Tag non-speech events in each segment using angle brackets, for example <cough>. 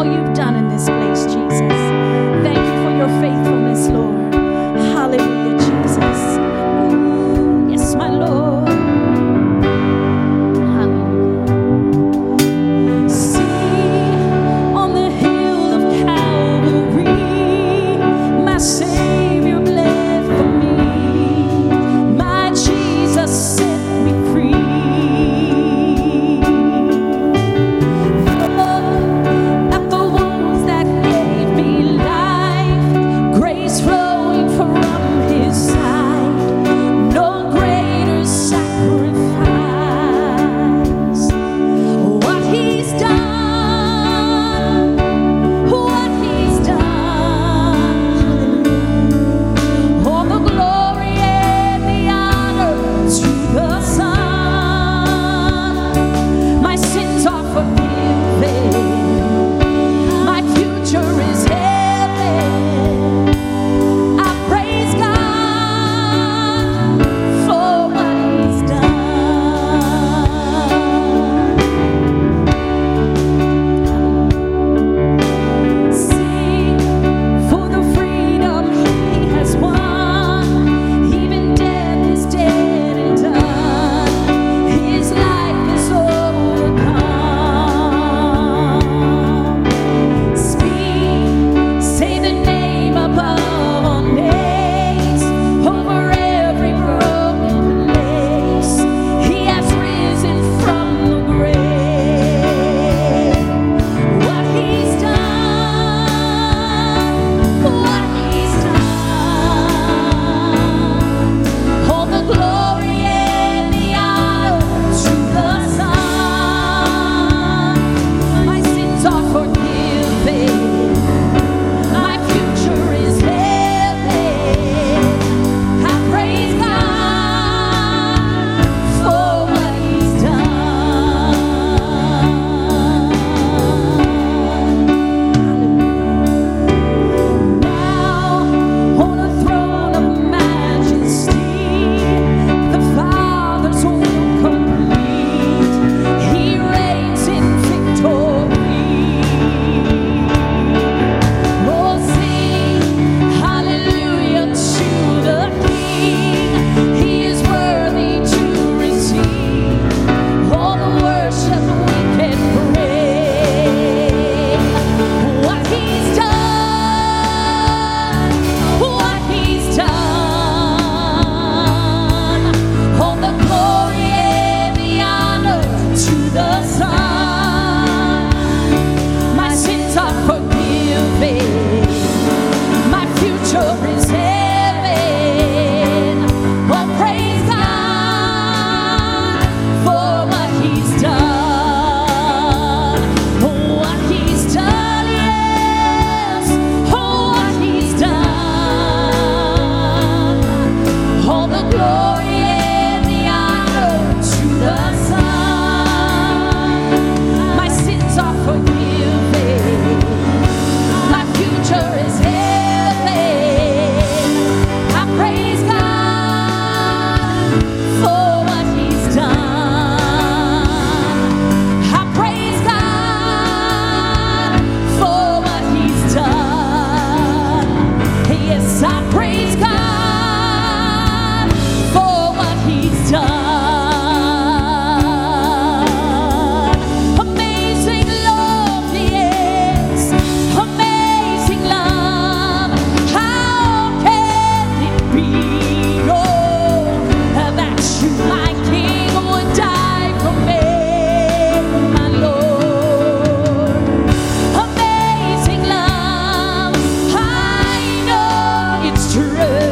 all you've 를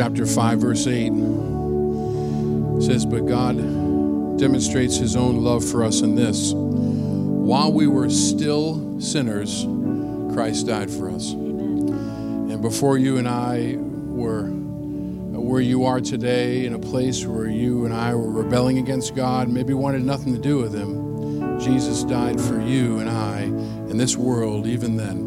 chapter 5, verse 8 says, But God demonstrates his own love for us in this while we were still sinners, Christ died for us. And before you and I were where you are today, in a place where you and I were rebelling against God, maybe wanted nothing to do with him, Jesus died for you and I in this world, even then.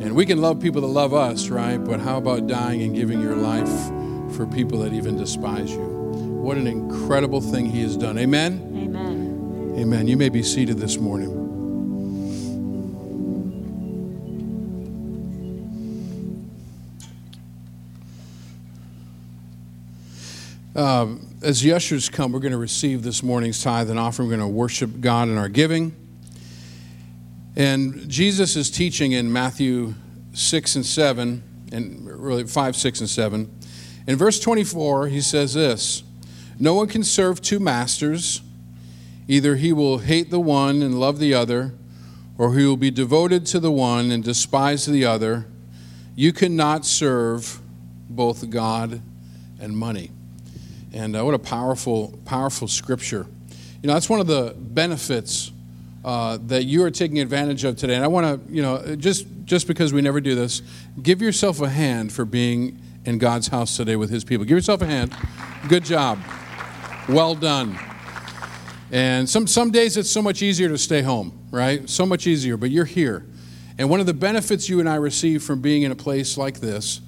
And we can love people that love us, right? But how about dying and giving your life for people that even despise you? What an incredible thing he has done. Amen? Amen. Amen. You may be seated this morning. Um, as the ushers come, we're going to receive this morning's tithe and offering. We're going to worship God in our giving. And Jesus is teaching in Matthew 6 and 7, and really 5, 6, and 7. In verse 24, he says this No one can serve two masters. Either he will hate the one and love the other, or he will be devoted to the one and despise the other. You cannot serve both God and money. And uh, what a powerful, powerful scripture. You know, that's one of the benefits uh, that you are taking advantage of today. And I want to, you know, just just because we never do this, give yourself a hand for being in God's house today with His people. Give yourself a hand. Good job. Well done. And some some days it's so much easier to stay home, right? So much easier, but you're here. And one of the benefits you and I receive from being in a place like this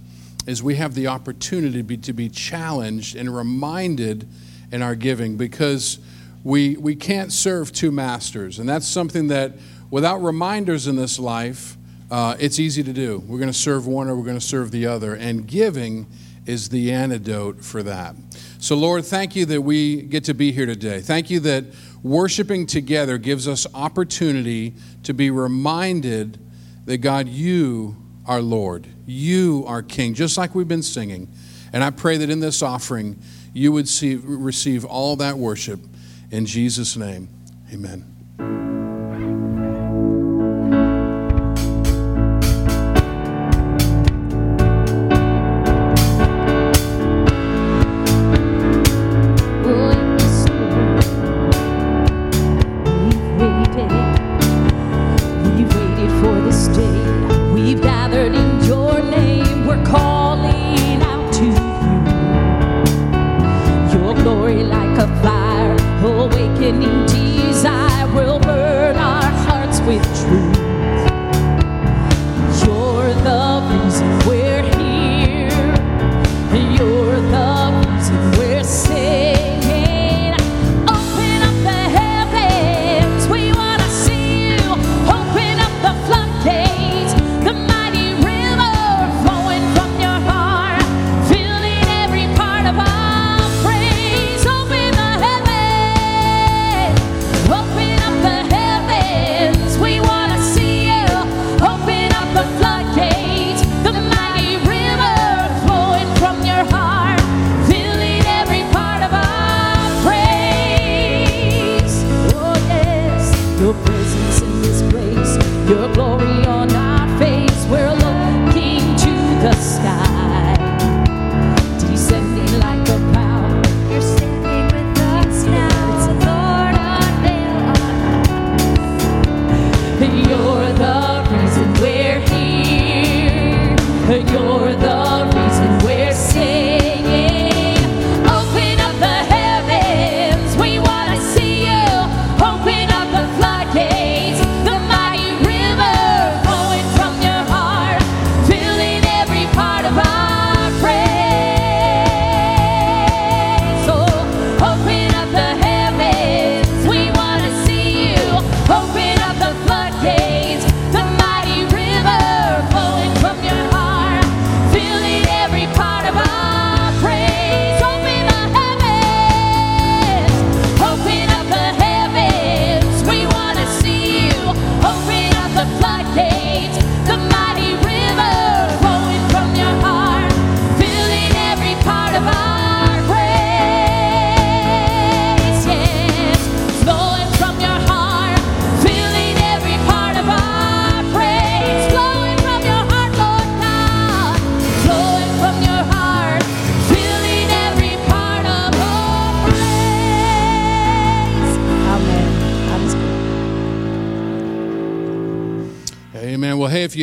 is we have the opportunity to be, to be challenged and reminded in our giving because we, we can't serve two masters. And that's something that, without reminders in this life, uh, it's easy to do. We're going to serve one or we're going to serve the other. And giving is the antidote for that. So, Lord, thank you that we get to be here today. Thank you that worshiping together gives us opportunity to be reminded that God, you are Lord, you are King, just like we've been singing. And I pray that in this offering, you would see, receive all that worship in Jesus' name. Amen.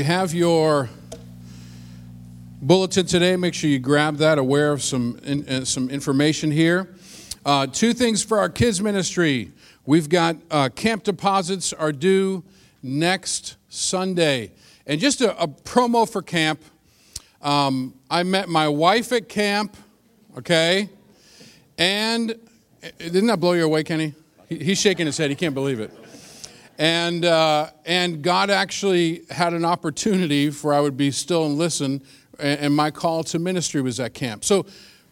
Have your bulletin today, make sure you grab that, aware of some, in, uh, some information here. Uh, two things for our kids' ministry. We've got uh, camp deposits are due next Sunday. And just a, a promo for camp. Um, I met my wife at camp, okay? And uh, didn't that blow you away, Kenny? He, he's shaking his head. He can't believe it. And, uh, and God actually had an opportunity for I would be still and listen, and, and my call to ministry was at camp. So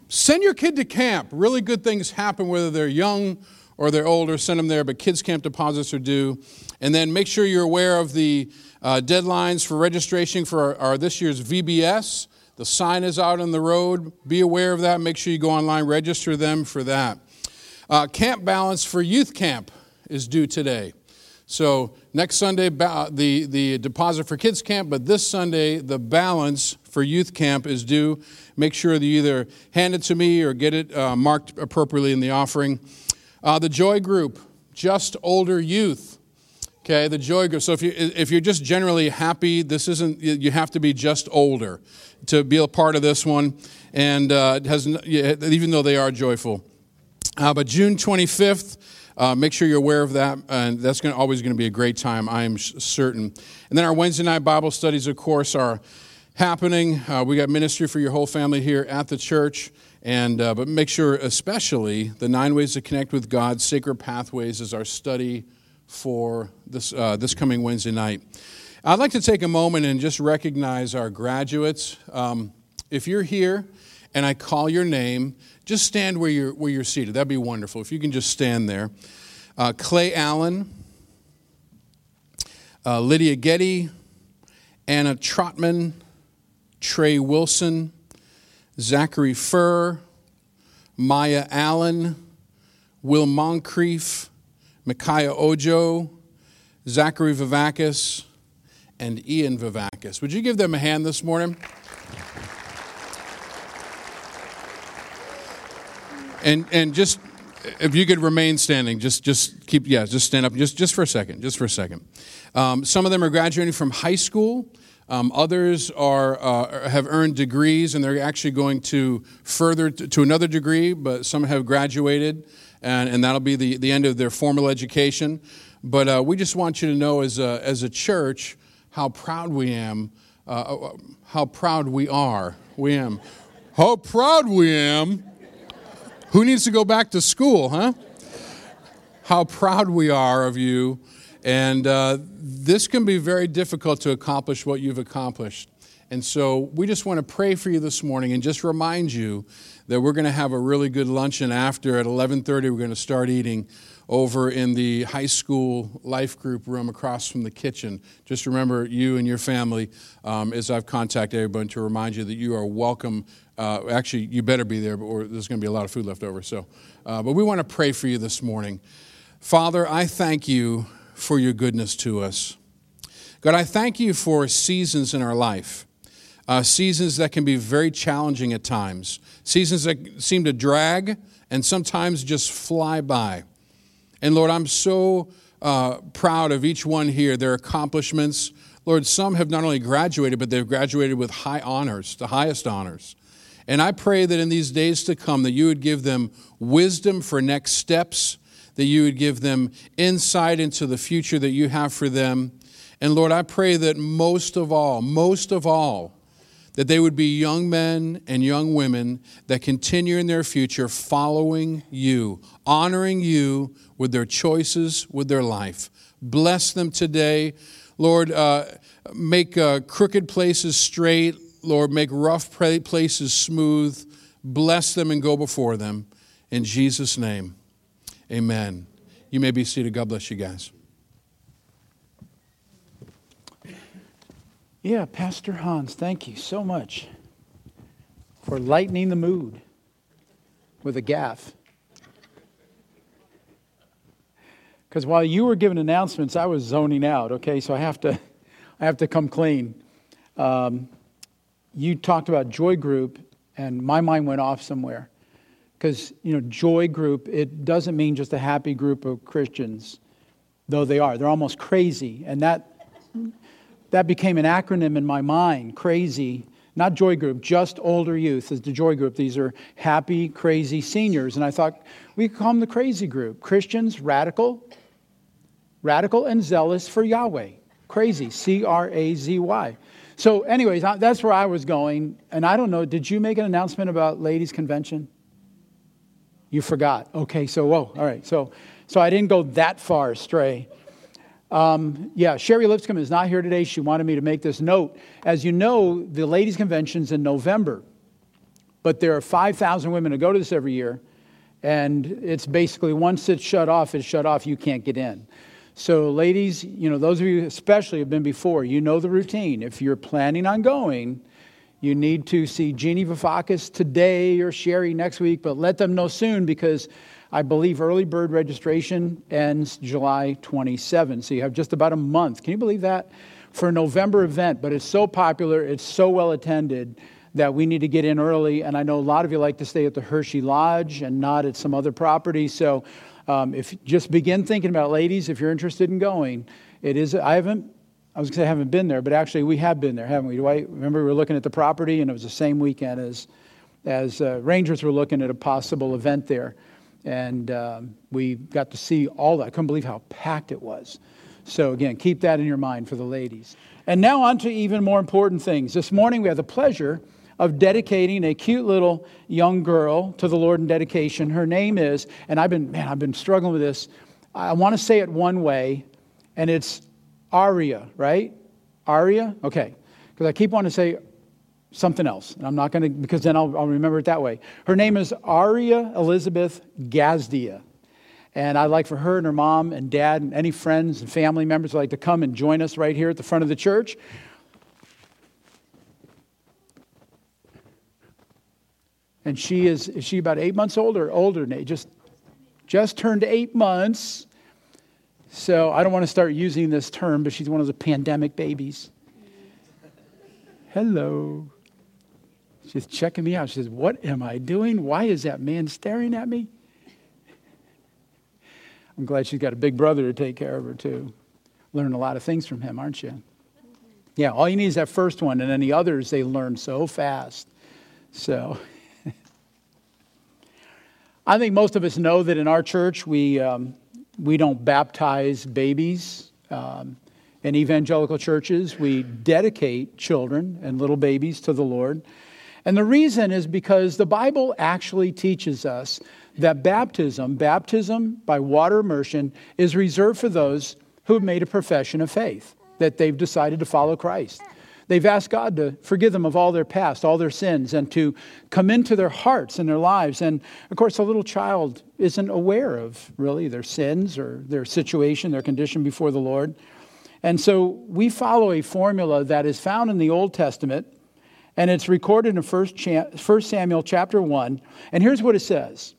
send your kid to camp. Really good things happen, whether they're young or they're older, send them there, but kids' camp deposits are due. And then make sure you're aware of the uh, deadlines for registration for our, our, this year's VBS. The sign is out on the road. Be aware of that. Make sure you go online, register them for that. Uh, camp balance for youth camp is due today. So next Sunday, the, the deposit for kids camp, but this Sunday, the balance for youth camp is due. Make sure that you either hand it to me or get it uh, marked appropriately in the offering. Uh, the Joy Group, just older youth. Okay, the Joy Group. So if, you, if you're just generally happy, this isn't, you have to be just older to be a part of this one. And uh, it has, even though they are joyful. Uh, but June 25th, uh, make sure you're aware of that, and that's gonna, always going to be a great time, I am certain. And then our Wednesday night Bible studies, of course, are happening. Uh, we got ministry for your whole family here at the church, and uh, but make sure, especially, the nine ways to connect with God, sacred pathways, is our study for this uh, this coming Wednesday night. I'd like to take a moment and just recognize our graduates. Um, if you're here and I call your name, just stand where you're, where you're seated. That'd be wonderful if you can just stand there. uh, Clay Allen, uh, Lydia Getty, Anna Trotman, Trey Wilson, Zachary Furr, Maya Allen, Will Moncrief, Micaiah Ojo, Zachary Vivakis, and Ian Vivakis. Would you give them a hand this morning? And, and just if you could remain standing, just just keep yeah, just stand up just just for a second, just for a second. Um, some of them are graduating from high school. Um, others are uh, have earned degrees, and they're actually going to further to, to another degree. But some have graduated, and, and that'll be the, the end of their formal education. But uh, we just want you to know, as a, as a church, how proud we am, uh, uh how proud we are. We am. How proud we am who needs to go back to school, huh? How proud we are of you. And uh, this can be very difficult to accomplish what you've accomplished. And so we just want to pray for you this morning and just remind you that we're going to have a really good luncheon after at 11:30 we're going to start eating over in the high school life group room across from the kitchen. Just remember you and your family um, as I've contacted everyone to remind you that you are welcome uh, actually, you better be there, but there's going to be a lot of food left over. So, uh, but we want to pray for you this morning. Father, I thank you for your goodness to us. God, I thank you for seasons in our life, uh, seasons that can be very challenging at times, seasons that seem to drag and sometimes just fly by. And Lord, I'm so uh, proud of each one here, their accomplishments. Lord, some have not only graduated, but they've graduated with high honors, the highest honors. And I pray that in these days to come that you would give them wisdom for next steps, that you would give them insight into the future that you have for them. And Lord, I pray that most of all, most of all, that they would be young men and young women that continue in their future following you, honoring you with their choices, with their life. Bless them today. Lord, uh, make uh, crooked places straight. Lord, make rough places smooth. Bless them and go before them. In Jesus' name, amen. You may be seated. God bless you guys. Yeah, Pastor Hans, thank you so much for lightening the mood with a gaffe. Because while you were giving announcements, I was zoning out. Okay, so I have to, I have to come clean. Um, you talked about joy group, and my mind went off somewhere. Because, you know, joy group, it doesn't mean just a happy group of Christians, though they are. They're almost crazy. And that, that became an acronym in my mind crazy. Not joy group, just older youth is the joy group. These are happy, crazy seniors. And I thought we could call them the crazy group. Christians, radical, radical and zealous for Yahweh. Crazy, C R A Z Y. So, anyways, that's where I was going. And I don't know, did you make an announcement about ladies' convention? You forgot. Okay, so, whoa, all right. So, so I didn't go that far astray. Um, yeah, Sherry Lipscomb is not here today. She wanted me to make this note. As you know, the ladies' convention's in November, but there are 5,000 women who go to this every year, and it's basically once it's shut off, it's shut off, you can't get in. So, ladies, you know, those of you especially have been before, you know the routine. If you're planning on going, you need to see Jeannie Vafakis today or Sherry next week, but let them know soon because I believe early bird registration ends July 27. So you have just about a month. Can you believe that? For a November event, but it's so popular, it's so well attended that we need to get in early. And I know a lot of you like to stay at the Hershey Lodge and not at some other property. So um, if just begin thinking about ladies, if you're interested in going, it is. I haven't. I was going to say I haven't been there, but actually we have been there, haven't we? Do I remember we were looking at the property, and it was the same weekend as as uh, Rangers were looking at a possible event there, and um, we got to see all that. I couldn't believe how packed it was. So again, keep that in your mind for the ladies. And now on to even more important things. This morning we have the pleasure of dedicating a cute little young girl to the Lord in dedication. Her name is, and I've been, man, I've been struggling with this. I want to say it one way, and it's Aria, right? Aria? Okay. Because I keep wanting to say something else, and I'm not going to, because then I'll, I'll remember it that way. Her name is Aria Elizabeth Gazdia. And I'd like for her and her mom and dad and any friends and family members like to come and join us right here at the front of the church. And she is, is she about eight months old or older? Nate? Just, just turned eight months. So I don't want to start using this term, but she's one of the pandemic babies. Hello. She's checking me out. She says, What am I doing? Why is that man staring at me? I'm glad she's got a big brother to take care of her, too. Learn a lot of things from him, aren't you? Yeah, all you need is that first one, and then the others, they learn so fast. So. I think most of us know that in our church we, um, we don't baptize babies. Um, in evangelical churches, we dedicate children and little babies to the Lord. And the reason is because the Bible actually teaches us that baptism, baptism by water immersion, is reserved for those who have made a profession of faith, that they've decided to follow Christ. They've asked God to forgive them of all their past, all their sins, and to come into their hearts and their lives. And of course, a little child isn't aware of really their sins or their situation, their condition before the Lord. And so we follow a formula that is found in the Old Testament, and it's recorded in 1 Samuel chapter 1. And here's what it says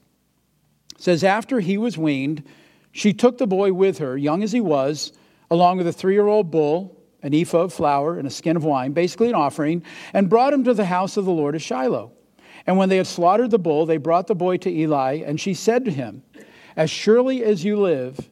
It says, After he was weaned, she took the boy with her, young as he was, along with a three year old bull an ephah of flour and a skin of wine, basically an offering, and brought him to the house of the Lord at Shiloh. And when they had slaughtered the bull, they brought the boy to Eli, and she said to him, As surely as you live,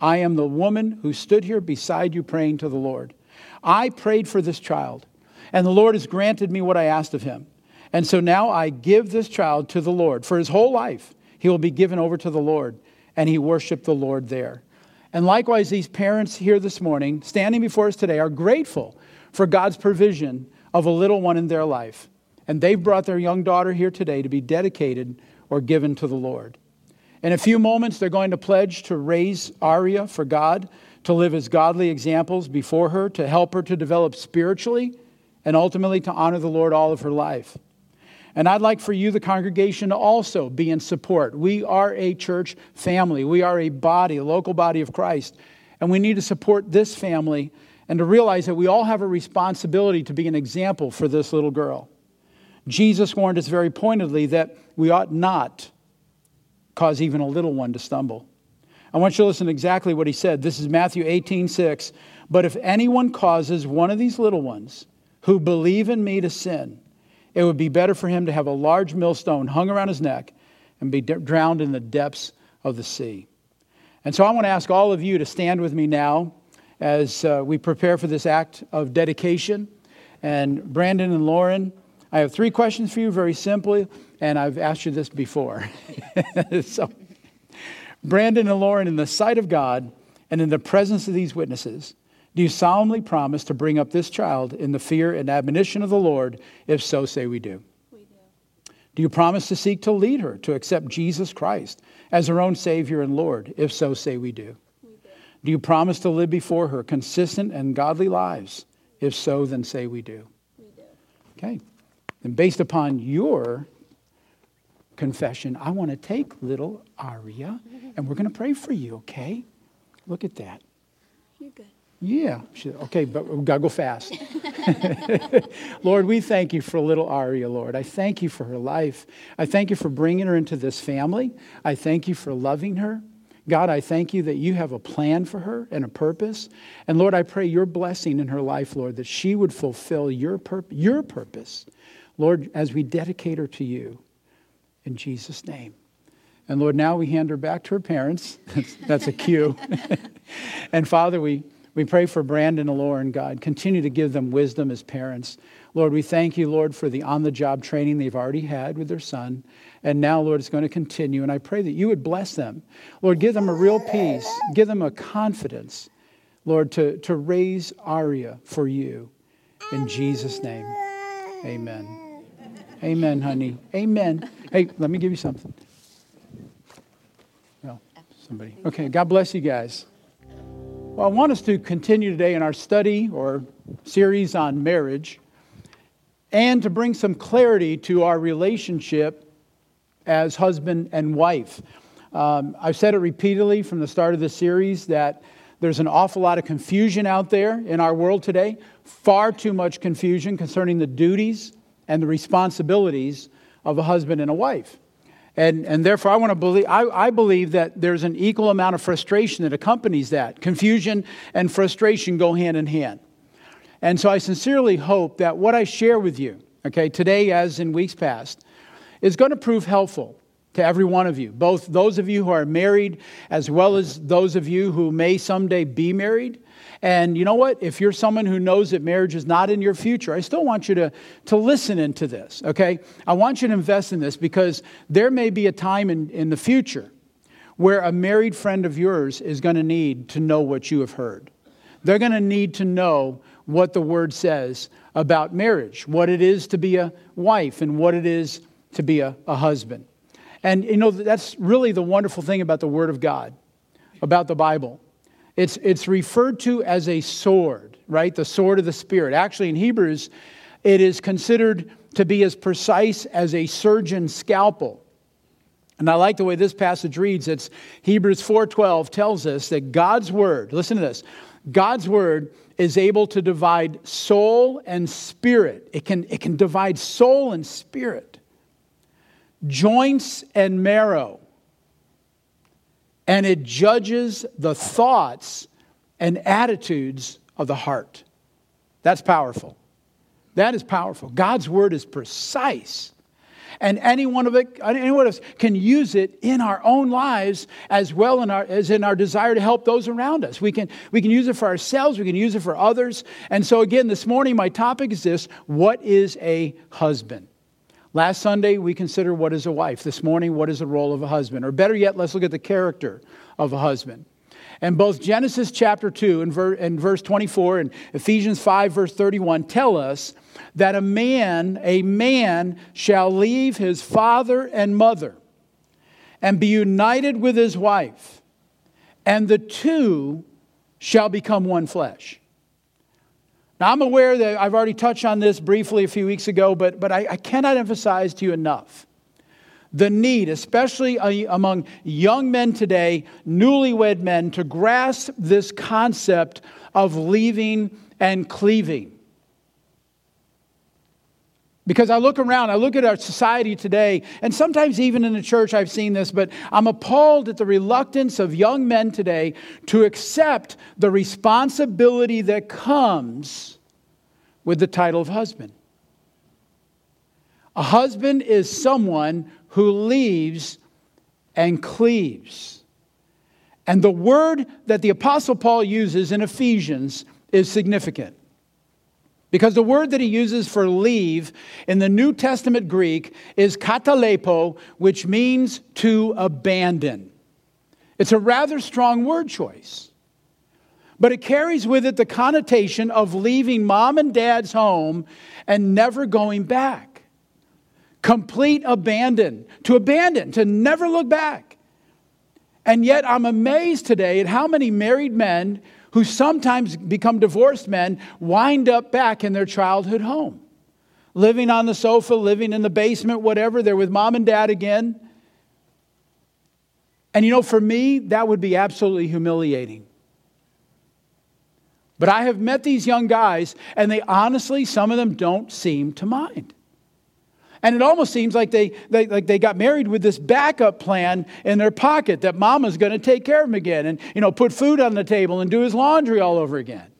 I am the woman who stood here beside you praying to the Lord. I prayed for this child, and the Lord has granted me what I asked of him. And so now I give this child to the Lord. For his whole life, he will be given over to the Lord. And he worshiped the Lord there. And likewise, these parents here this morning, standing before us today, are grateful for God's provision of a little one in their life. And they've brought their young daughter here today to be dedicated or given to the Lord. In a few moments, they're going to pledge to raise Aria for God, to live as godly examples before her, to help her to develop spiritually, and ultimately to honor the Lord all of her life. And I'd like for you, the congregation, to also be in support. We are a church family, we are a body, a local body of Christ. And we need to support this family and to realize that we all have a responsibility to be an example for this little girl. Jesus warned us very pointedly that we ought not cause even a little one to stumble. I want you to listen to exactly what he said. This is Matthew 18, 6. But if anyone causes one of these little ones who believe in me to sin, it would be better for him to have a large millstone hung around his neck and be drowned in the depths of the sea. And so I want to ask all of you to stand with me now as uh, we prepare for this act of dedication. And Brandon and Lauren, I have three questions for you, very simply, and I've asked you this before. <laughs> so, Brandon and Lauren, in the sight of God and in the presence of these witnesses, do you solemnly promise to bring up this child in the fear and admonition of the Lord? If so, say we do. We do. Do you promise to seek to lead her to accept Jesus Christ as her own Savior and Lord? If so, say we do. We do. Do you promise to live before her consistent and godly lives? If so, then say we do. We do. Okay. And based upon your confession, I want to take little Aria and we're going to pray for you, okay? Look at that. You're good. Yeah. She, okay, but we've got to go fast. <laughs> Lord, we thank you for little Aria, Lord. I thank you for her life. I thank you for bringing her into this family. I thank you for loving her. God, I thank you that you have a plan for her and a purpose. And Lord, I pray your blessing in her life, Lord, that she would fulfill your, pur- your purpose. Lord, as we dedicate her to you, in Jesus' name. And Lord, now we hand her back to her parents. <laughs> That's a cue. <laughs> and Father, we. We pray for Brandon and Lauren, God. Continue to give them wisdom as parents. Lord, we thank you, Lord, for the on the job training they've already had with their son. And now, Lord, it's going to continue. And I pray that you would bless them. Lord, give them a real peace, give them a confidence, Lord, to, to raise Aria for you. In Jesus' name, amen. Amen, honey. Amen. Hey, let me give you something. Well, somebody. Okay, God bless you guys. Well, I want us to continue today in our study or series on marriage and to bring some clarity to our relationship as husband and wife. Um, I've said it repeatedly from the start of the series that there's an awful lot of confusion out there in our world today, far too much confusion concerning the duties and the responsibilities of a husband and a wife. And, and therefore, I want to believe, I, I believe that there's an equal amount of frustration that accompanies that. Confusion and frustration go hand in hand. And so I sincerely hope that what I share with you, okay, today as in weeks past, is going to prove helpful to every one of you, both those of you who are married as well as those of you who may someday be married. And you know what? If you're someone who knows that marriage is not in your future, I still want you to, to listen into this, okay? I want you to invest in this because there may be a time in, in the future where a married friend of yours is going to need to know what you have heard. They're going to need to know what the word says about marriage, what it is to be a wife, and what it is to be a, a husband. And you know, that's really the wonderful thing about the Word of God, about the Bible. It's, it's referred to as a sword, right? The sword of the Spirit. Actually, in Hebrews, it is considered to be as precise as a surgeon's scalpel. And I like the way this passage reads. It's Hebrews 4:12 tells us that God's word, listen to this. God's word is able to divide soul and spirit. It can, it can divide soul and spirit joints and marrow, and it judges the thoughts and attitudes of the heart. That's powerful. That is powerful. God's word is precise. And any one of it, any one of us can use it in our own lives as well in our, as in our desire to help those around us. We can, we can use it for ourselves, we can use it for others. And so, again, this morning, my topic is this What is a husband? Last Sunday, we considered what is a wife. This morning, what is the role of a husband? Or better yet, let's look at the character of a husband. And both Genesis chapter 2 and, ver- and verse 24 and Ephesians 5, verse 31 tell us that a man, a man shall leave his father and mother and be united with his wife, and the two shall become one flesh. Now, I'm aware that I've already touched on this briefly a few weeks ago, but, but I, I cannot emphasize to you enough the need, especially among young men today, newlywed men, to grasp this concept of leaving and cleaving. Because I look around, I look at our society today, and sometimes even in the church I've seen this, but I'm appalled at the reluctance of young men today to accept the responsibility that comes with the title of husband. A husband is someone who leaves and cleaves. And the word that the Apostle Paul uses in Ephesians is significant. Because the word that he uses for leave in the New Testament Greek is katalepo, which means to abandon. It's a rather strong word choice. But it carries with it the connotation of leaving mom and dad's home and never going back. Complete abandon, to abandon, to never look back. And yet I'm amazed today at how many married men who sometimes become divorced men wind up back in their childhood home, living on the sofa, living in the basement, whatever. They're with mom and dad again. And you know, for me, that would be absolutely humiliating. But I have met these young guys, and they honestly, some of them don't seem to mind. And it almost seems like they, they, like they got married with this backup plan in their pocket that mama's going to take care of him again and you know, put food on the table and do his laundry all over again.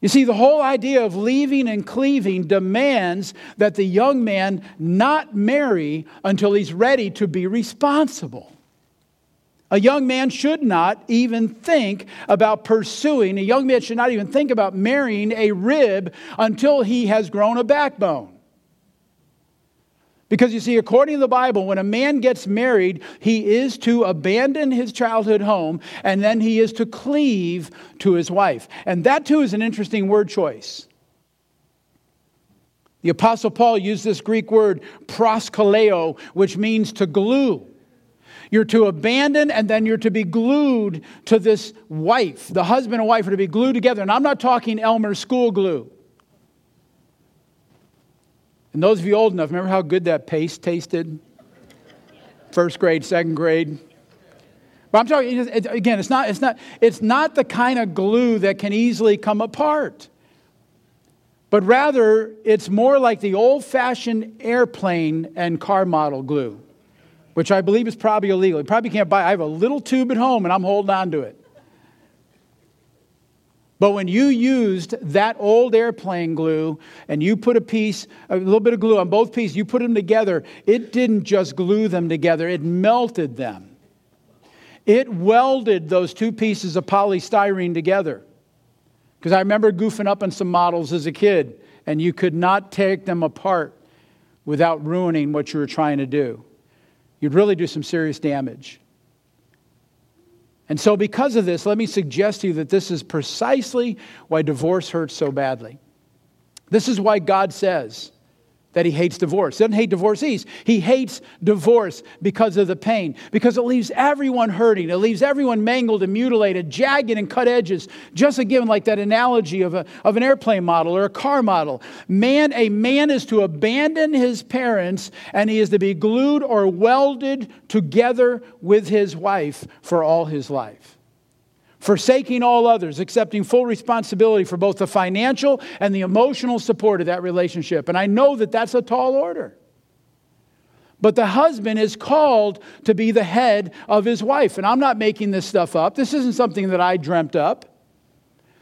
You see, the whole idea of leaving and cleaving demands that the young man not marry until he's ready to be responsible. A young man should not even think about pursuing, a young man should not even think about marrying a rib until he has grown a backbone. Because you see, according to the Bible, when a man gets married, he is to abandon his childhood home and then he is to cleave to his wife. And that too is an interesting word choice. The Apostle Paul used this Greek word proskaleo, which means to glue. You're to abandon and then you're to be glued to this wife. The husband and wife are to be glued together. And I'm not talking Elmer school glue. And those of you old enough, remember how good that paste tasted? First grade, second grade. But I'm talking again. It's not. It's not. It's not the kind of glue that can easily come apart. But rather, it's more like the old-fashioned airplane and car model glue, which I believe is probably illegal. You probably can't buy. I have a little tube at home, and I'm holding on to it. But when you used that old airplane glue and you put a piece, a little bit of glue on both pieces, you put them together, it didn't just glue them together, it melted them. It welded those two pieces of polystyrene together. Because I remember goofing up on some models as a kid, and you could not take them apart without ruining what you were trying to do. You'd really do some serious damage. And so, because of this, let me suggest to you that this is precisely why divorce hurts so badly. This is why God says, that he hates divorce. He doesn't hate divorcees. He hates divorce because of the pain, because it leaves everyone hurting. It leaves everyone mangled and mutilated, jagged and cut edges. Just again, like that analogy of, a, of an airplane model or a car model. Man, a man is to abandon his parents and he is to be glued or welded together with his wife for all his life forsaking all others, accepting full responsibility for both the financial and the emotional support of that relationship. And I know that that's a tall order. But the husband is called to be the head of his wife. And I'm not making this stuff up. This isn't something that I dreamt up.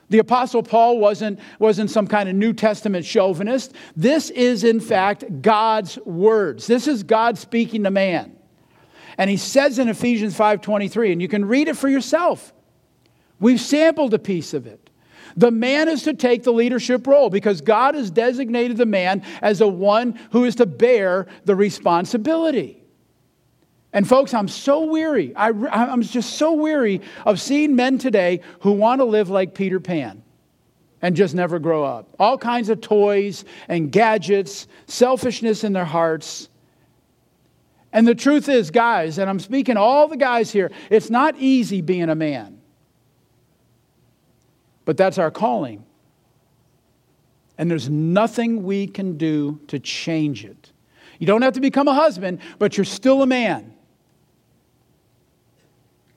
The Apostle Paul wasn't, wasn't some kind of New Testament chauvinist. This is, in fact, God's words. This is God speaking to man. And he says in Ephesians 5:23, and you can read it for yourself. We've sampled a piece of it. The man is to take the leadership role because God has designated the man as the one who is to bear the responsibility. And folks, I'm so weary. I, am just so weary of seeing men today who want to live like Peter Pan and just never grow up. All kinds of toys and gadgets, selfishness in their hearts. And the truth is, guys, and I'm speaking all the guys here, it's not easy being a man but that's our calling. And there's nothing we can do to change it. You don't have to become a husband, but you're still a man.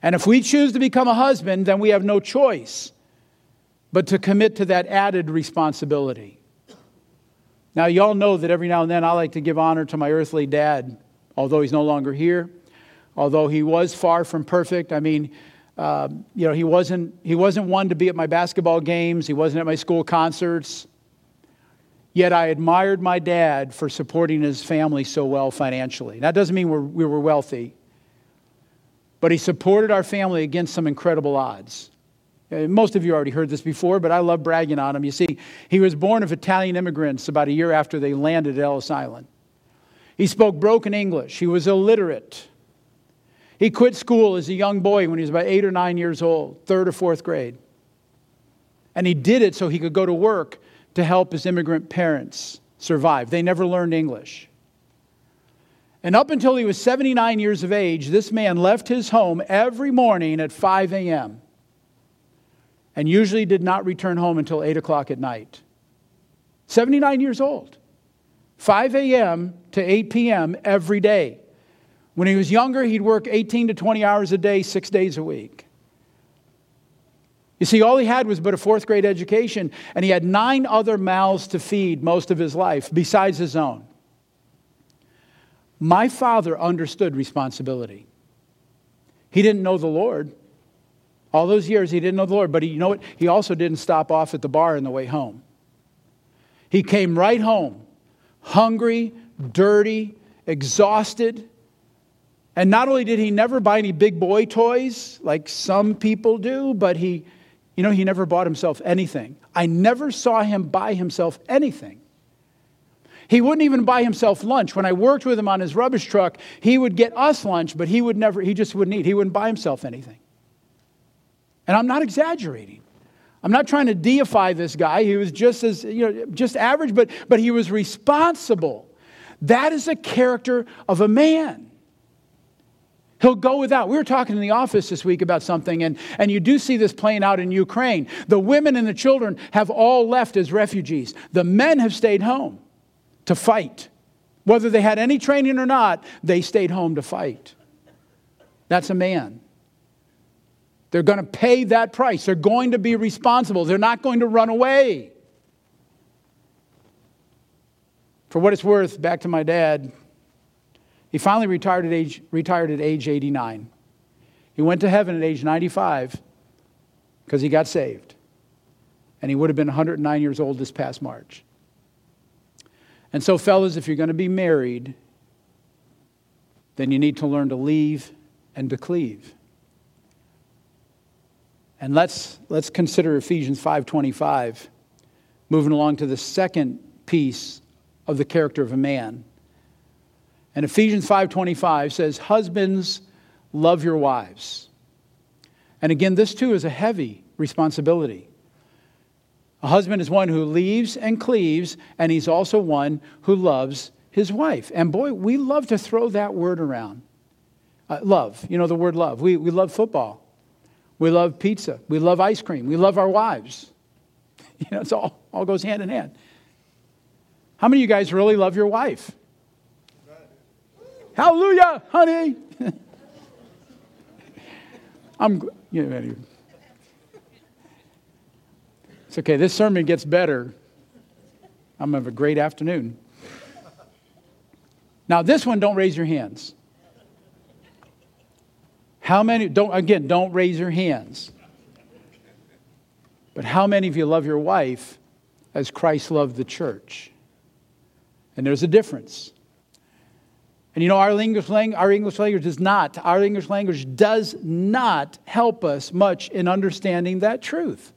And if we choose to become a husband, then we have no choice but to commit to that added responsibility. Now, y'all know that every now and then I like to give honor to my earthly dad, although he's no longer here, although he was far from perfect. I mean, um, you know, he wasn't, he wasn't one to be at my basketball games, he wasn't at my school concerts. Yet I admired my dad for supporting his family so well financially. That doesn't mean we're, we were wealthy, but he supported our family against some incredible odds. Uh, most of you already heard this before, but I love bragging on him. You see, he was born of Italian immigrants about a year after they landed at Ellis Island. He spoke broken English. He was illiterate. He quit school as a young boy when he was about eight or nine years old, third or fourth grade. And he did it so he could go to work to help his immigrant parents survive. They never learned English. And up until he was 79 years of age, this man left his home every morning at 5 a.m. and usually did not return home until 8 o'clock at night. 79 years old. 5 a.m. to 8 p.m. every day. When he was younger, he'd work 18 to 20 hours a day, six days a week. You see, all he had was but a fourth grade education, and he had nine other mouths to feed most of his life besides his own. My father understood responsibility. He didn't know the Lord. All those years, he didn't know the Lord, but he, you know what? He also didn't stop off at the bar on the way home. He came right home, hungry, dirty, exhausted, and not only did he never buy any big boy toys like some people do, but he, you know, he never bought himself anything. I never saw him buy himself anything. He wouldn't even buy himself lunch. When I worked with him on his rubbish truck, he would get us lunch, but he would never, he just wouldn't eat. He wouldn't buy himself anything. And I'm not exaggerating. I'm not trying to deify this guy. He was just as, you know, just average, but, but he was responsible. That is a character of a man. He'll go without. We were talking in the office this week about something, and, and you do see this playing out in Ukraine. The women and the children have all left as refugees. The men have stayed home to fight. Whether they had any training or not, they stayed home to fight. That's a man. They're going to pay that price. They're going to be responsible. They're not going to run away. For what it's worth, back to my dad, he finally retired at age, retired at age 89. He went to heaven at age 95 because he got saved. And he would have been 109 years old this past March. And so, fellas, if you're going to be married, then you need to learn to leave and to cleave. And let's, let's consider Ephesians 5.25, moving along to the second piece of the character of a man. And Ephesians 5:25 says, "Husbands, love your wives." And again, this too is a heavy responsibility. A husband is one who leaves and cleaves, and he's also one who loves his wife. And boy, we love to throw that word around. Uh, love, you know the word love. We, we love football. We love pizza. We love ice cream. We love our wives. <laughs> You know, it's all, all goes hand in hand. How many of you guys really love your wife? Hallelujah, honey. <laughs> I'm, you. It's okay. This sermon gets better. I'm going to have a great afternoon. Now, this one, don't raise your hands. How many, don't, again, don't raise your hands. But how many of you love your wife as Christ loved the church? And there's a difference. And you know, our English, language, our English language does not, our English language does not help us much in understanding that truth.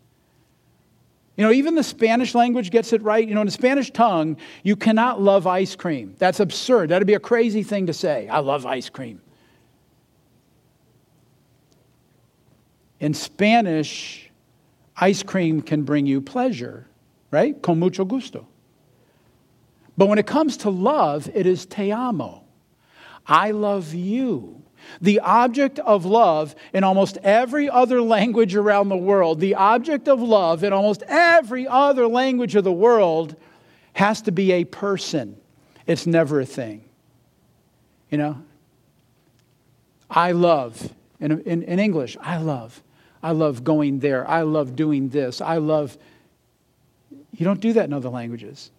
You know, even the Spanish language gets it right. You know, in the Spanish tongue, you cannot love ice cream. That's absurd. That'd be a crazy thing to say. I love ice cream. In Spanish, ice cream can bring you pleasure, right? Con mucho gusto. But when it comes to love, it is te amo. I love you. The object of love in almost every other language around the world, the object of love in almost every other language of the world has to be a person. It's never a thing. You know? I love, in, in, in English, I love. I love going there. I love doing this. I love. You don't do that in other languages.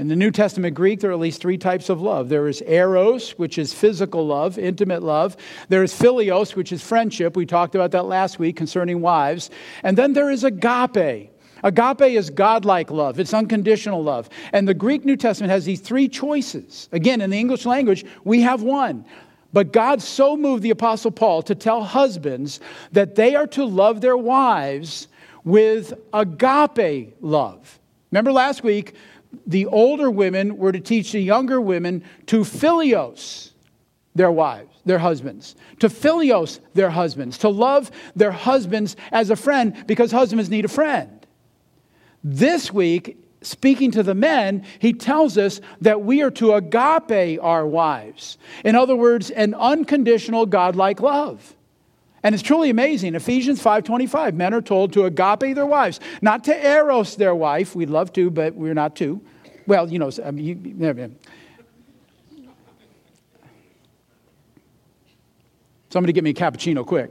In the New Testament Greek, there are at least three types of love. There is eros, which is physical love, intimate love. There is philios, which is friendship. We talked about that last week concerning wives. And then there is agape. Agape is godlike love, it's unconditional love. And the Greek New Testament has these three choices. Again, in the English language, we have one. But God so moved the Apostle Paul to tell husbands that they are to love their wives with agape love. Remember last week, the older women were to teach the younger women to filios their wives, their husbands, to filios their husbands, to love their husbands as a friend because husbands need a friend. This week, speaking to the men, he tells us that we are to agape our wives. In other words, an unconditional godlike love. And it's truly amazing. Ephesians 5:25, men are told to agape their wives, not to eros their wife. We'd love to, but we're not to. Well, you know, I mean, you, somebody get me a cappuccino quick.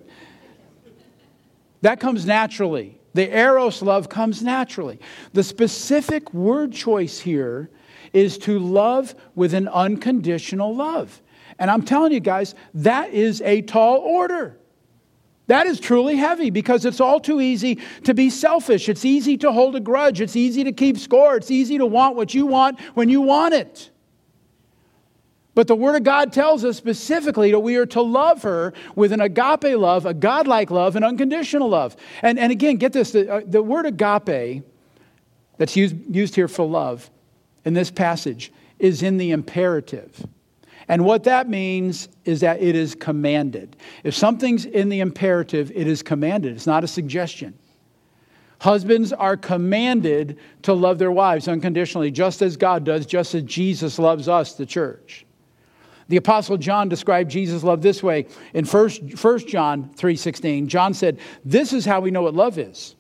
That comes naturally. The eros love comes naturally. The specific word choice here is to love with an unconditional love. And I'm telling you guys, that is a tall order. That is truly heavy because it's all too easy to be selfish. It's easy to hold a grudge. It's easy to keep score. It's easy to want what you want when you want it. But the Word of God tells us specifically that we are to love her with an agape love, a godlike love, an unconditional love. And, and again, get this the, uh, the word agape that's used, used here for love in this passage is in the imperative. And what that means is that it is commanded. If something's in the imperative, it is commanded, it's not a suggestion. Husbands are commanded to love their wives unconditionally, just as God does, just as Jesus loves us, the church. The apostle John described Jesus' love this way in 1, 1 John 3:16. John said, "This is how we know what love is.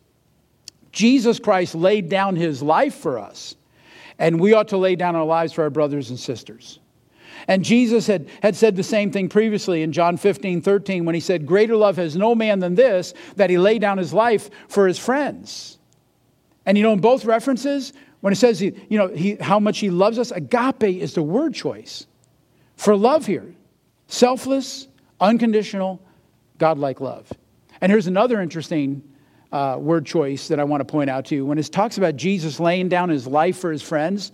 Jesus Christ laid down his life for us, and we ought to lay down our lives for our brothers and sisters." And Jesus had, had said the same thing previously in John 15, 13, when he said, Greater love has no man than this, that he lay down his life for his friends. And you know, in both references, when it says, you know, he, how much he loves us, agape is the word choice for love here selfless, unconditional, godlike love. And here's another interesting uh, word choice that I want to point out to you. When it talks about Jesus laying down his life for his friends,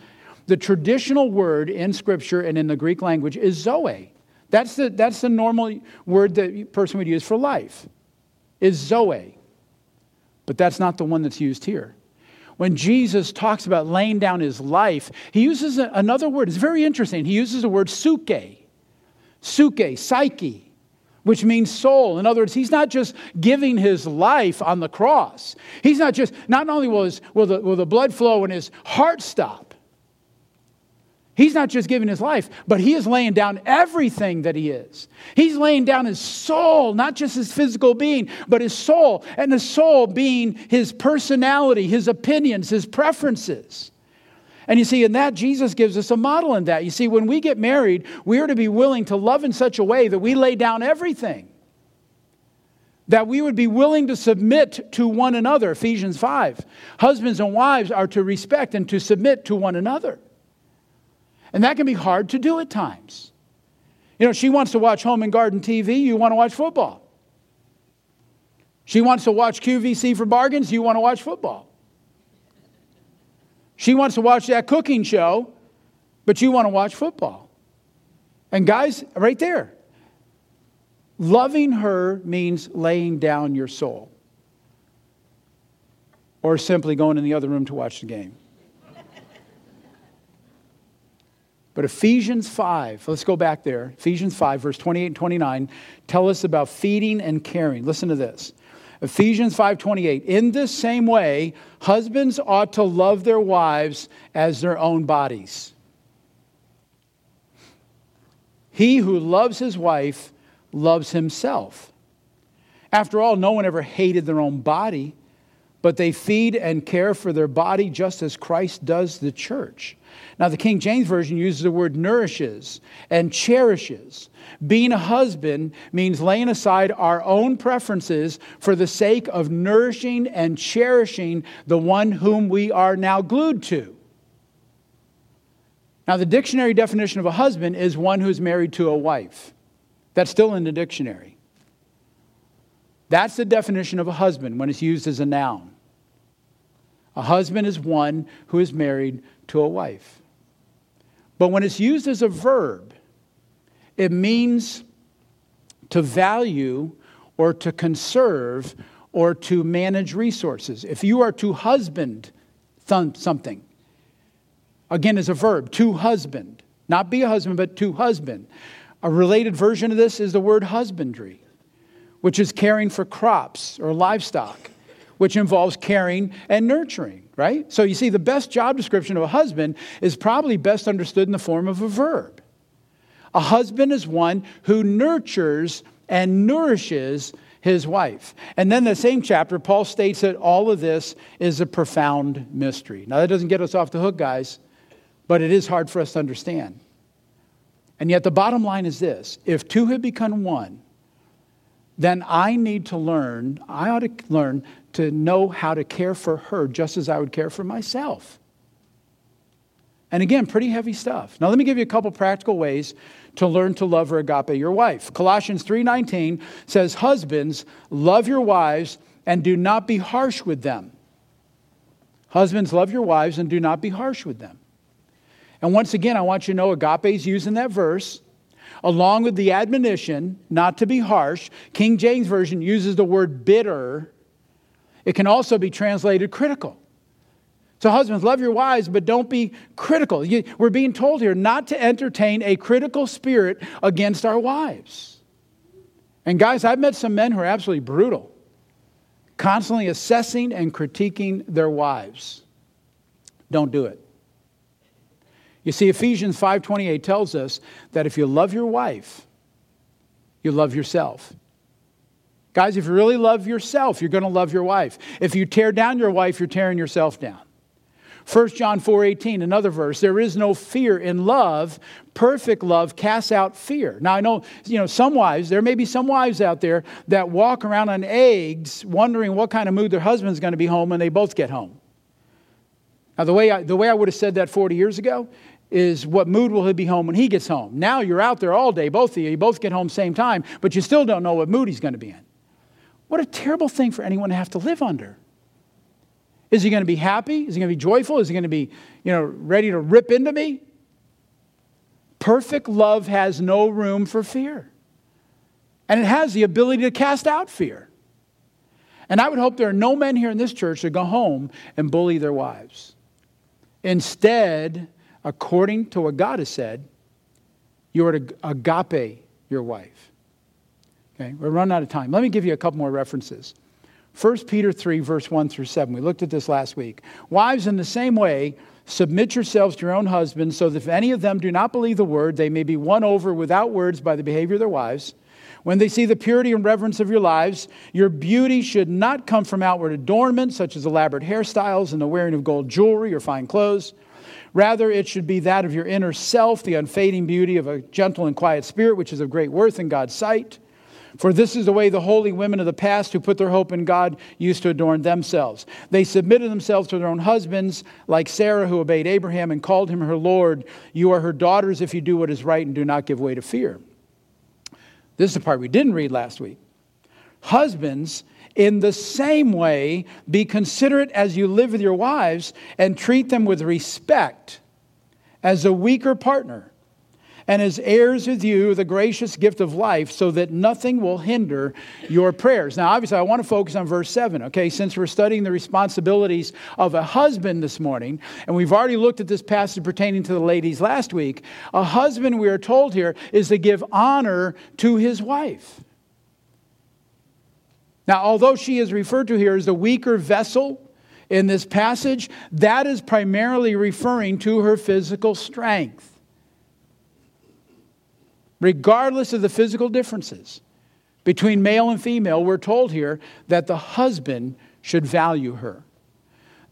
the traditional word in Scripture and in the Greek language is zoe. That's the, that's the normal word that a person would use for life, is zoe. But that's not the one that's used here. When Jesus talks about laying down his life, he uses another word. It's very interesting. He uses the word suke, suke, psyche, which means soul. In other words, he's not just giving his life on the cross. He's not just, not only will, his, will, the, will the blood flow and his heart stop, He's not just giving his life, but he is laying down everything that he is. He's laying down his soul, not just his physical being, but his soul, and the soul being his personality, his opinions, his preferences. And you see, in that, Jesus gives us a model in that. You see, when we get married, we are to be willing to love in such a way that we lay down everything. That we would be willing to submit to one another. Ephesians 5. Husbands and wives are to respect and to submit to one another. And that can be hard to do at times. You know, she wants to watch Home and Garden TV, you want to watch football. She wants to watch QVC for bargains, you want to watch football. She wants to watch that cooking show, but you want to watch football. And guys, right there, loving her means laying down your soul or simply going in the other room to watch the game. But Ephesians 5, let's go back there. Ephesians 5, verse 28 and 29, tell us about feeding and caring. Listen to this. Ephesians 5:28 In this same way husbands ought to love their wives as their own bodies. He who loves his wife loves himself. After all no one ever hated their own body but they feed and care for their body just as Christ does the church. Now, the King James Version uses the word nourishes and cherishes. Being a husband means laying aside our own preferences for the sake of nourishing and cherishing the one whom we are now glued to. Now, the dictionary definition of a husband is one who's married to a wife. That's still in the dictionary. That's the definition of a husband when it's used as a noun. A husband is one who is married to a wife. But when it's used as a verb, it means to value or to conserve or to manage resources. If you are to husband something, again, as a verb, to husband, not be a husband, but to husband. A related version of this is the word husbandry, which is caring for crops or livestock which involves caring and nurturing, right? So you see, the best job description of a husband is probably best understood in the form of a verb. A husband is one who nurtures and nourishes his wife. And then the same chapter, Paul states that all of this is a profound mystery. Now, that doesn't get us off the hook, guys, but it is hard for us to understand. And yet, the bottom line is this if two have become one, then I need to learn, I ought to learn to know how to care for her just as I would care for myself. And again, pretty heavy stuff. Now let me give you a couple practical ways to learn to love or agape your wife. Colossians 3:19 says, "Husbands, love your wives and do not be harsh with them." Husbands, love your wives and do not be harsh with them. And once again, I want you to know agape is used in that verse along with the admonition not to be harsh. King James Version uses the word bitter it can also be translated critical. So, husbands, love your wives, but don't be critical. We're being told here not to entertain a critical spirit against our wives. And, guys, I've met some men who are absolutely brutal, constantly assessing and critiquing their wives. Don't do it. You see, Ephesians 5:28 tells us that if you love your wife, you love yourself. Guys, if you really love yourself, you're going to love your wife. If you tear down your wife, you're tearing yourself down. 1 John 4:18, another verse, there is no fear in love. Perfect love casts out fear. Now I know, you know, some wives, there may be some wives out there that walk around on eggs wondering what kind of mood their husband's going to be home when they both get home. Now the way I, the way I would have said that 40 years ago is what mood will he be home when he gets home. Now you're out there all day, both of you, you both get home same time, but you still don't know what mood he's going to be in. What a terrible thing for anyone to have to live under. Is he going to be happy? Is he going to be joyful? Is he going to be, you know, ready to rip into me? Perfect love has no room for fear. And it has the ability to cast out fear. And I would hope there are no men here in this church that go home and bully their wives. Instead, according to what God has said, you are to agape your wife. Okay, we're running out of time. Let me give you a couple more references. 1 Peter 3, verse 1 through 7. We looked at this last week. Wives, in the same way, submit yourselves to your own husbands, so that if any of them do not believe the word, they may be won over without words by the behavior of their wives. When they see the purity and reverence of your lives, your beauty should not come from outward adornment, such as elaborate hairstyles and the wearing of gold jewelry or fine clothes. Rather, it should be that of your inner self, the unfading beauty of a gentle and quiet spirit, which is of great worth in God's sight. For this is the way the holy women of the past who put their hope in God used to adorn themselves. They submitted themselves to their own husbands, like Sarah, who obeyed Abraham and called him her Lord. You are her daughters if you do what is right and do not give way to fear. This is the part we didn't read last week. Husbands, in the same way, be considerate as you live with your wives and treat them with respect as a weaker partner and as heirs with you the gracious gift of life, so that nothing will hinder your prayers. Now, obviously, I want to focus on verse 7, okay? Since we're studying the responsibilities of a husband this morning, and we've already looked at this passage pertaining to the ladies last week, a husband, we are told here, is to give honor to his wife. Now, although she is referred to here as the weaker vessel, in this passage, that is primarily referring to her physical strength regardless of the physical differences between male and female, we're told here that the husband should value her.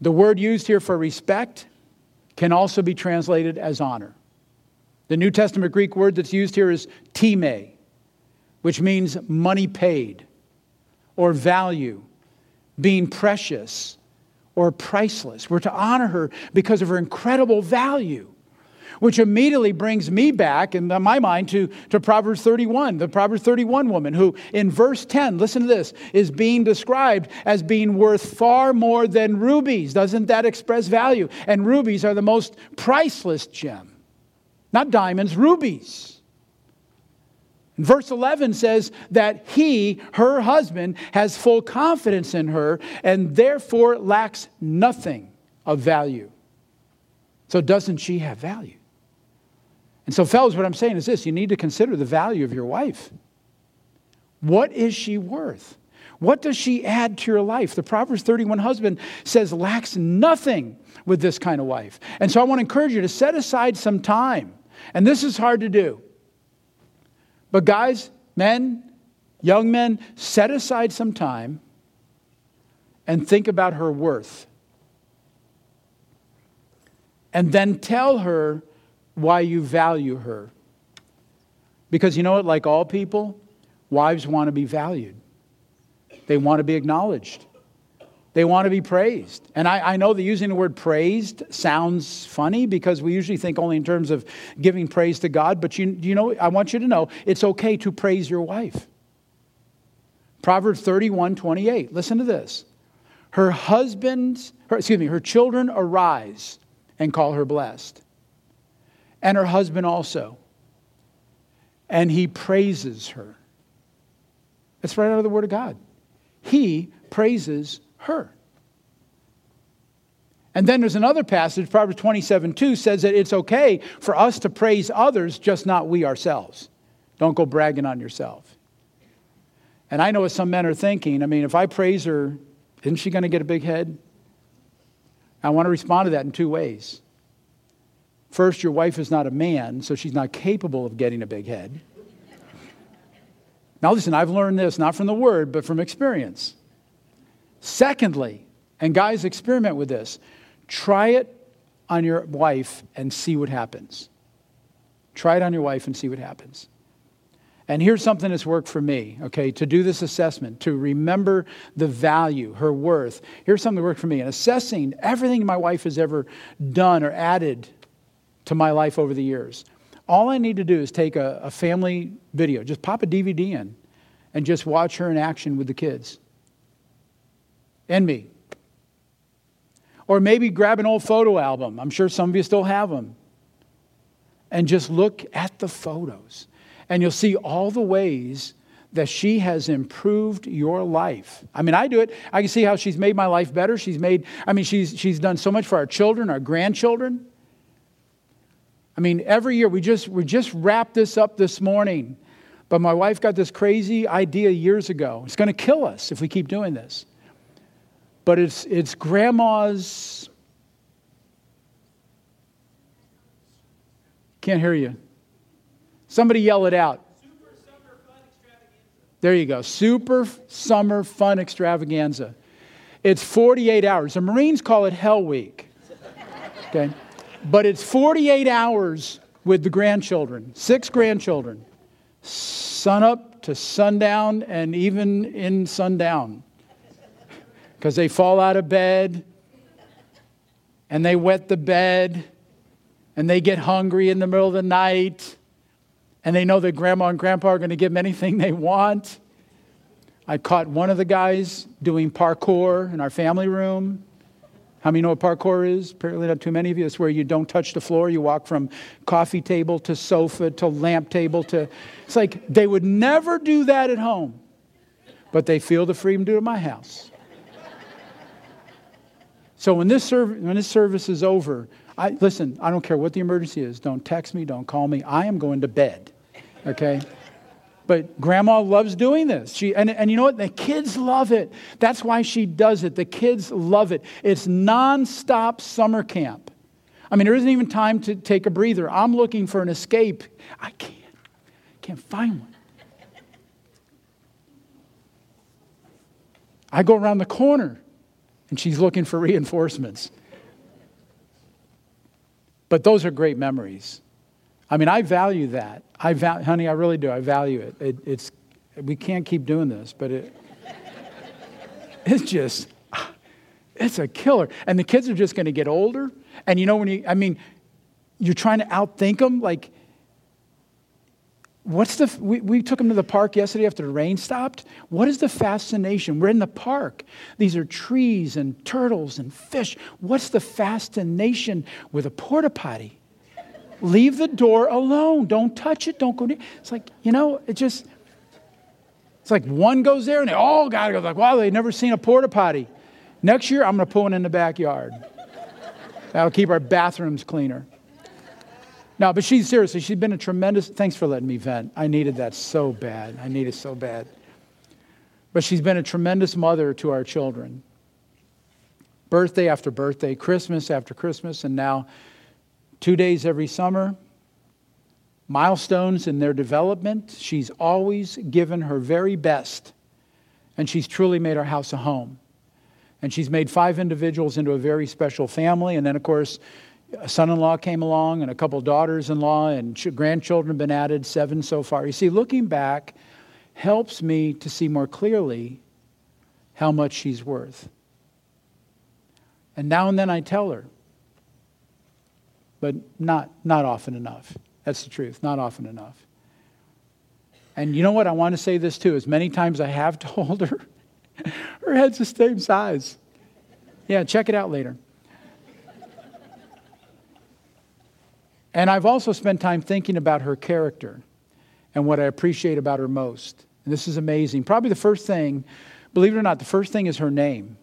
The word used here for respect can also be translated as honor. The New Testament Greek word that's used here is time, which means money paid or value, being precious or priceless. We're to honor her because of her incredible value which immediately brings me back in my mind to, to Proverbs 31, the Proverbs 31 woman who, in verse 10, listen to this, is being described as being worth far more than rubies. Doesn't that express value? And rubies are the most priceless gem. Not diamonds, rubies. Verse 11 says that he, her husband, has full confidence in her and therefore lacks nothing of value. So, doesn't she have value? And so, fellas, what I'm saying is this you need to consider the value of your wife. What is she worth? What does she add to your life? The Proverbs 31 husband says lacks nothing with this kind of wife. And so I want to encourage you to set aside some time. And this is hard to do. But guys, men, young men, set aside some time and think about her worth. And then tell her why you value her. Because you know what, like all people, wives want to be valued, they want to be acknowledged. They want to be praised. And I, I know that using the word praised sounds funny because we usually think only in terms of giving praise to God, but you, you know, I want you to know it's okay to praise your wife. Proverbs 31 28. Listen to this. Her husband's, her, excuse me, her children arise and call her blessed and her husband also. And he praises her. That's right out of the Word of God. He praises her. And then there's another passage, Proverbs 27 2 says that it's okay for us to praise others, just not we ourselves. Don't go bragging on yourself. And I know what some men are thinking. I mean, if I praise her, isn't she going to get a big head? I want to respond to that in two ways. First, your wife is not a man, so she's not capable of getting a big head. Now, listen, I've learned this not from the word, but from experience. Secondly, and guys, experiment with this try it on your wife and see what happens. Try it on your wife and see what happens. And here's something that's worked for me, okay, to do this assessment, to remember the value, her worth. Here's something that worked for me. In assessing everything my wife has ever done or added to my life over the years, all I need to do is take a, a family video, just pop a DVD in, and just watch her in action with the kids and me. Or maybe grab an old photo album. I'm sure some of you still have them. And just look at the photos. And you'll see all the ways that she has improved your life. I mean, I do it. I can see how she's made my life better. She's made, I mean, she's, she's done so much for our children, our grandchildren. I mean, every year, we just, we just wrapped this up this morning. But my wife got this crazy idea years ago. It's going to kill us if we keep doing this but it's, it's grandma's. Can't hear you. Somebody yell it out. There you go. Super Summer Fun Extravaganza. It's 48 hours. The Marines call it Hell Week. <laughs> Okay? But it's 48 hours with the grandchildren, six grandchildren, sun up to sundown and even in sundown because they fall out of bed and they wet the bed and they get hungry in the middle of the night and they know that grandma and grandpa are going to give them anything <laughs> they want. I caught one of the guys doing parkour in our family room. How many know what parkour is? Apparently, not too many of you. It's where you don't touch the floor. You walk from coffee table to sofa to lamp table to. It's like they would never do that at home, but they feel the freedom to do it at my house. So when this, serv- when this service is over, I, listen, I don't care what the emergency is. Don't text me, don't call me. I am going to bed, okay? But grandma loves doing this. She, and, and you know what? The kids love it. That's why she does it. The kids love it. It's nonstop summer camp. I mean, there isn't even time to take a breather. I'm looking for an escape. I can't. Can't find one. I go around the corner and she's looking for <laughs> reinforcements. But those are great memories. I mean, I value that. I val- honey, I really do. I value it. it. It's we can't keep doing this, but it <laughs> it's just it's a killer. And the kids are just going to get older. And you know when you I mean, you're trying to outthink them like What's the, we, we took them to the park yesterday after the rain stopped. What is the fascination? We're in the park. These are trees and turtles and fish. What's the fascination with a porta potty? Leave the door alone. Don't touch it. Don't go near. It's like, you know, it just, it's like one goes there and they all got to go. Like, wow, they've never seen a porta potty. Next year, I'm going to put one in the backyard. That'll keep our bathrooms cleaner. No, but she's seriously, she's been a tremendous, thanks for letting me vent. I needed that so bad. I need it so bad. But she's been a tremendous mother to our children. Birthday after birthday, Christmas after Christmas, and now two days every summer. Milestones in their development. She's always given her very best, and she's truly made our house a home. And she's made five individuals into a very special family. And then, of course, a son-in-law came along and a couple daughters-in-law and grandchildren have been added seven so far you see looking back helps me to see more clearly how much she's worth and now and then i tell her but not not often enough that's the truth not often enough and you know what i want to say this too as many times i have <laughs> told her her head's the same size yeah check it out later And I've also spent time thinking about her character and what I appreciate about her most. And this is amazing. Probably the first thing, believe it or not, the first thing is her name.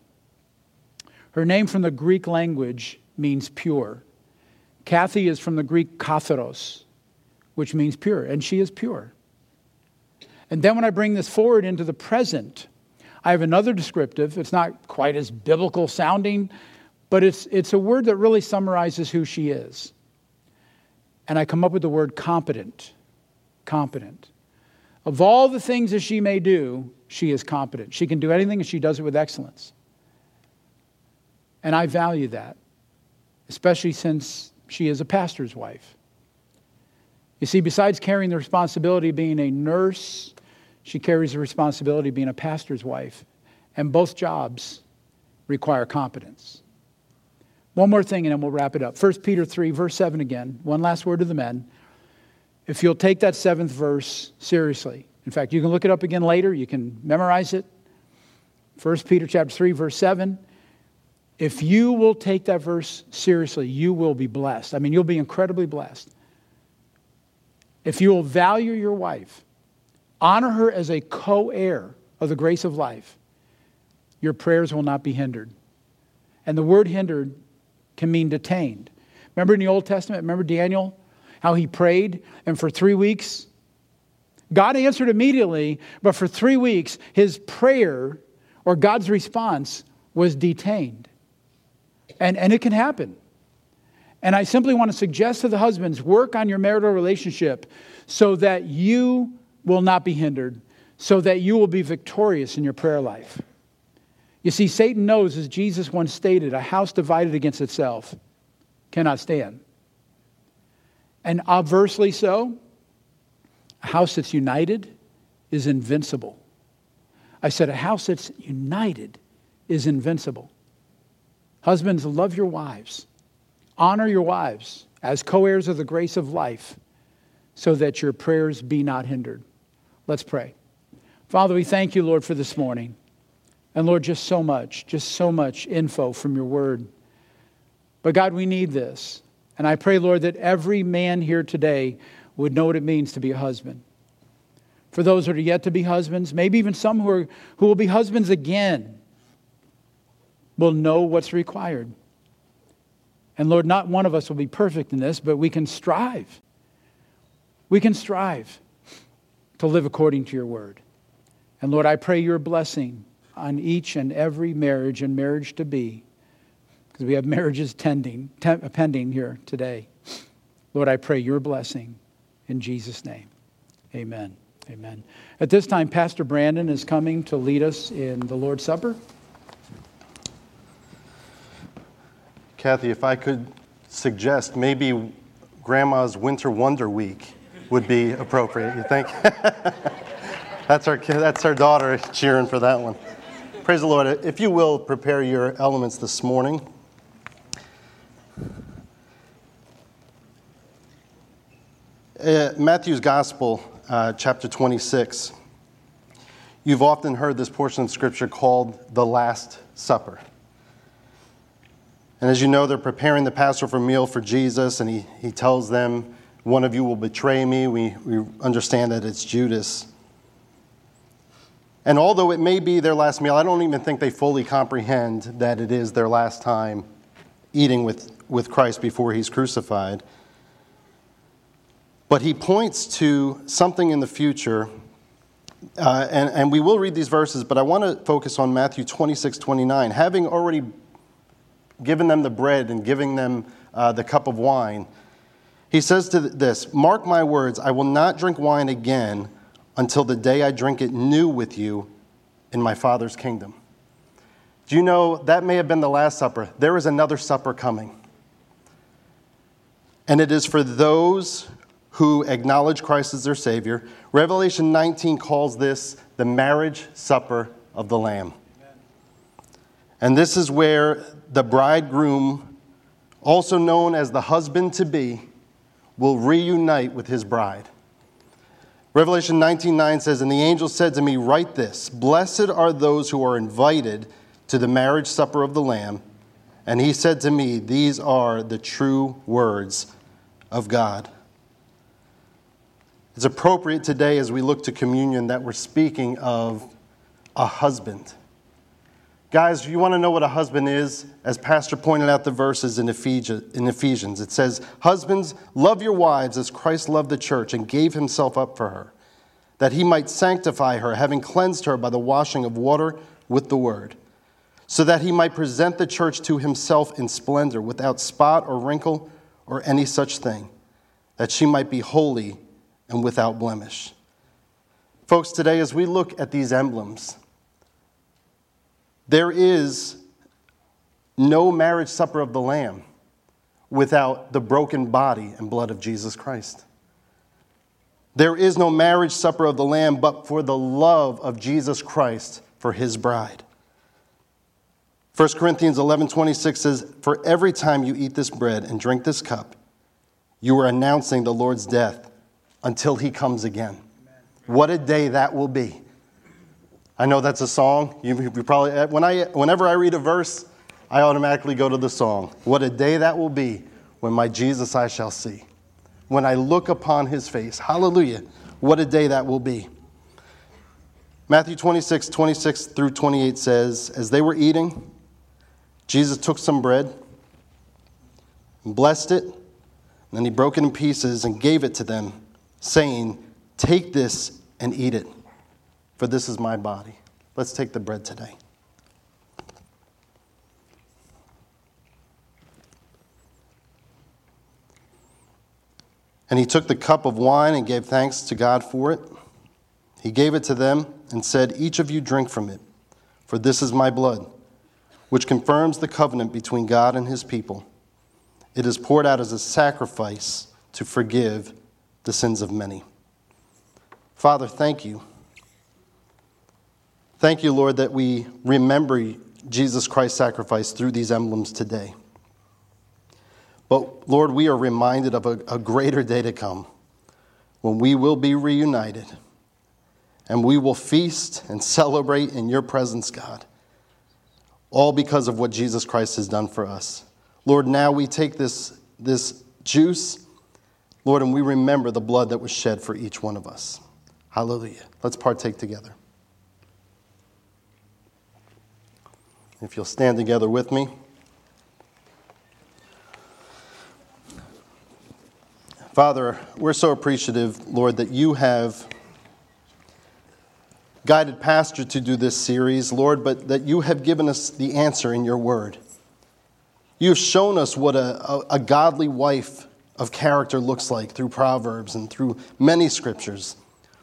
Her name from the Greek language means pure. Kathy is from the Greek katharos, which means pure, and she is pure. And then when I bring this forward into the present, I have another descriptive. It's not quite as biblical sounding, but it's, it's a word that really summarizes who she is and I come up with the word competent. Competent. Of all the things that she may do, she is competent. She can do anything and she does it with excellence. And I value that. especially since she is a pastor's wife. You see, besides carrying the responsibility of being a nurse, she carries the responsibility of being a pastor's wife. And both jobs require competence. One more thing, and then we'll wrap it up. 1 Peter 3, verse 7 again. One last word to the men. If you'll take that seventh verse seriously, in fact, you can look it up again later, you can memorize it. 1 Peter chapter 3, verse 7. If you will take that verse seriously, you will be blessed. I mean, you'll be incredibly blessed. If you will value your wife, honor her as a co heir of the grace of life, your prayers will not be hindered. And the word hindered can mean detained. Remember in the Old Testament, remember Daniel, how he prayed, and for three weeks, God answered immediately, but for three weeks, his prayer or God's response was detained. And, and it can happen. And I simply want to suggest to the husbands work on your marital relationship so that you will not be hindered, so that you will be victorious in your prayer life. You see, Satan knows, as Jesus once stated, a house divided against itself cannot stand. And obversely so, a house that's united is invincible. I said, a house that's united is invincible. Husbands, love your wives Honor your wives as co heirs of the grace of life so that your prayers be not hindered. Let's pray. Father, we thank you, Lord, for this morning. And Lord, just so much, just so much info from your word. But God, we need this. And I pray, Lord, that every man here today would know what it means to be a husband. For those that are yet to be husbands, maybe even some who, are, who will be husbands again, will know what's required. And Lord, not one of us will be perfect in this, but we can strive. We can strive to live according to your word. And Lord, I pray your blessing on each and every marriage and marriage to be, because we have <laughs> marriages tending, pending here today. Lord, I pray your blessing in Jesus' name. Amen. Amen. At this time, Pastor Brandon is coming to lead us in the Lord's Supper. Kathy, if I could suggest maybe Grandma's Winter Wonder Week would be appropriate, you think? <laughs> that's, our, that's our daughter cheering for that one. Praise the Lord. If you will, prepare your elements this morning. Uh, Matthew's Gospel, uh, chapter 26. You've often heard this portion of Scripture called the Last Supper. And as you know, they're preparing the Passover meal for Jesus, and he, he tells them, One of you will betray me. We, we understand that it's Judas. And although it may be their last meal, I don't even think they fully comprehend that it is their last time eating with, with Christ before he's crucified. But he points to something in the future. Uh, and, and we will read these verses, but I want to focus on Matthew 26, 29. Having already giving them the bread and giving them uh, the cup of wine, he says to this Mark my words, I will not drink wine again until the day I drink it new with you in my Father's kingdom. Do you know that may have been the last supper? There is another supper coming. And it is for those who acknowledge Christ as their Savior. Revelation 19 calls this the marriage supper of the Lamb. And this is where the bridegroom, also known as the husband to be, will reunite with his bride. Revelation 19:9 says, "And the angel said to me, write this: Blessed are those who are invited to the marriage supper of the Lamb." And he said to me, These are the true words of God. It's appropriate today as we look to communion that we're speaking of a husband. Guys, you want to know what a husband is? As Pastor pointed out the verses in Ephesians, it says, Husbands, love your wives as Christ loved the church and gave himself up for her, that he might sanctify her, having cleansed her by the washing of water with the word, so that he might present the church to himself in splendor, without spot or wrinkle or any such thing, that she might be holy and without blemish. Folks, today, as we look at these emblems, there is no marriage supper of the Lamb. without the broken body and blood of Jesus Christ. There is no marriage supper of the Lamb but for the love of Jesus Christ for his bride. 1 Corinthians 11 26 says, For every time you eat this bread and drink this cup, you are announcing the Lord's death until he comes again. What a day that will be. I know that's a song. You, you probably, eh, when I, whenever I read a verse, I automatically go to the song. What a day that will be when my Jesus I shall see. When I look upon his face. Hallelujah. What a day that will be. Matthew 26, 26 through 28 says, As they were eating, Jesus took some bread, and blessed it, and then he broke it in pieces and gave it to them, saying, Take this and eat it, for this is my body. Let's take the bread today. And he took the cup of wine and gave thanks to God for it. He gave it to them and said, Each of you drink from it, for this is my blood, which confirms the covenant between God and his people. It is poured out as a sacrifice to forgive the sins of many. Father, thank you. Thank you, Lord, that we remember Jesus Christ's sacrifice through these emblems today. But Lord, we are reminded of a, a greater day to come when we will be reunited and we will feast and celebrate in your presence, God, all because of what Jesus Christ has done for us. Lord, now we take this, this juice, Lord, and we remember the blood that was shed for each one of us. Hallelujah. Let's partake together. If you'll stand together with me. Father, we're so appreciative, Lord, that you have guided Pastor to do this series, Lord, but that you have given us the answer in your word. You have shown us what a, a, a godly wife of character looks like through Proverbs and through many scriptures.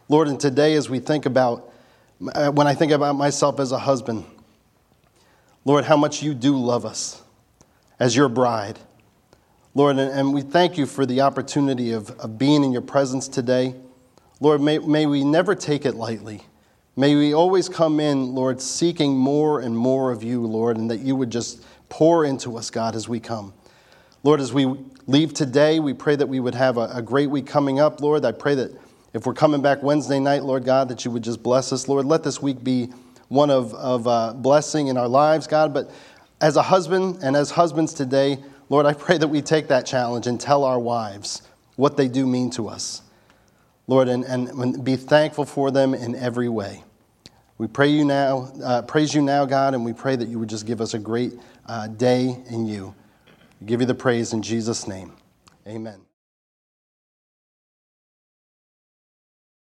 Lord, and today as we think about, uh, when I think about myself as a husband, Lord, how much you do love us as your bride. Lord, and we thank you for the opportunity of, of being in your presence today. Lord, may, may we never take it lightly. May we always come in, Lord, seeking more and more of you, Lord, and that you would just pour into us, God, as we come. Lord, as we leave today, we pray that we would have a, a great week coming up, Lord. I pray that if we're coming back Wednesday night, Lord God, that you would just bless us, Lord. Let this week be one of, of uh, blessing in our lives, God. But as a husband and as husbands today, Lord, I pray that we take that challenge and tell our wives what they do mean to us. Lord, and, and be thankful for them in every way. We pray you now, uh, praise you now, God, and we pray that you would just give us a great uh, day in you. We give you the praise in Jesus' name. Amen.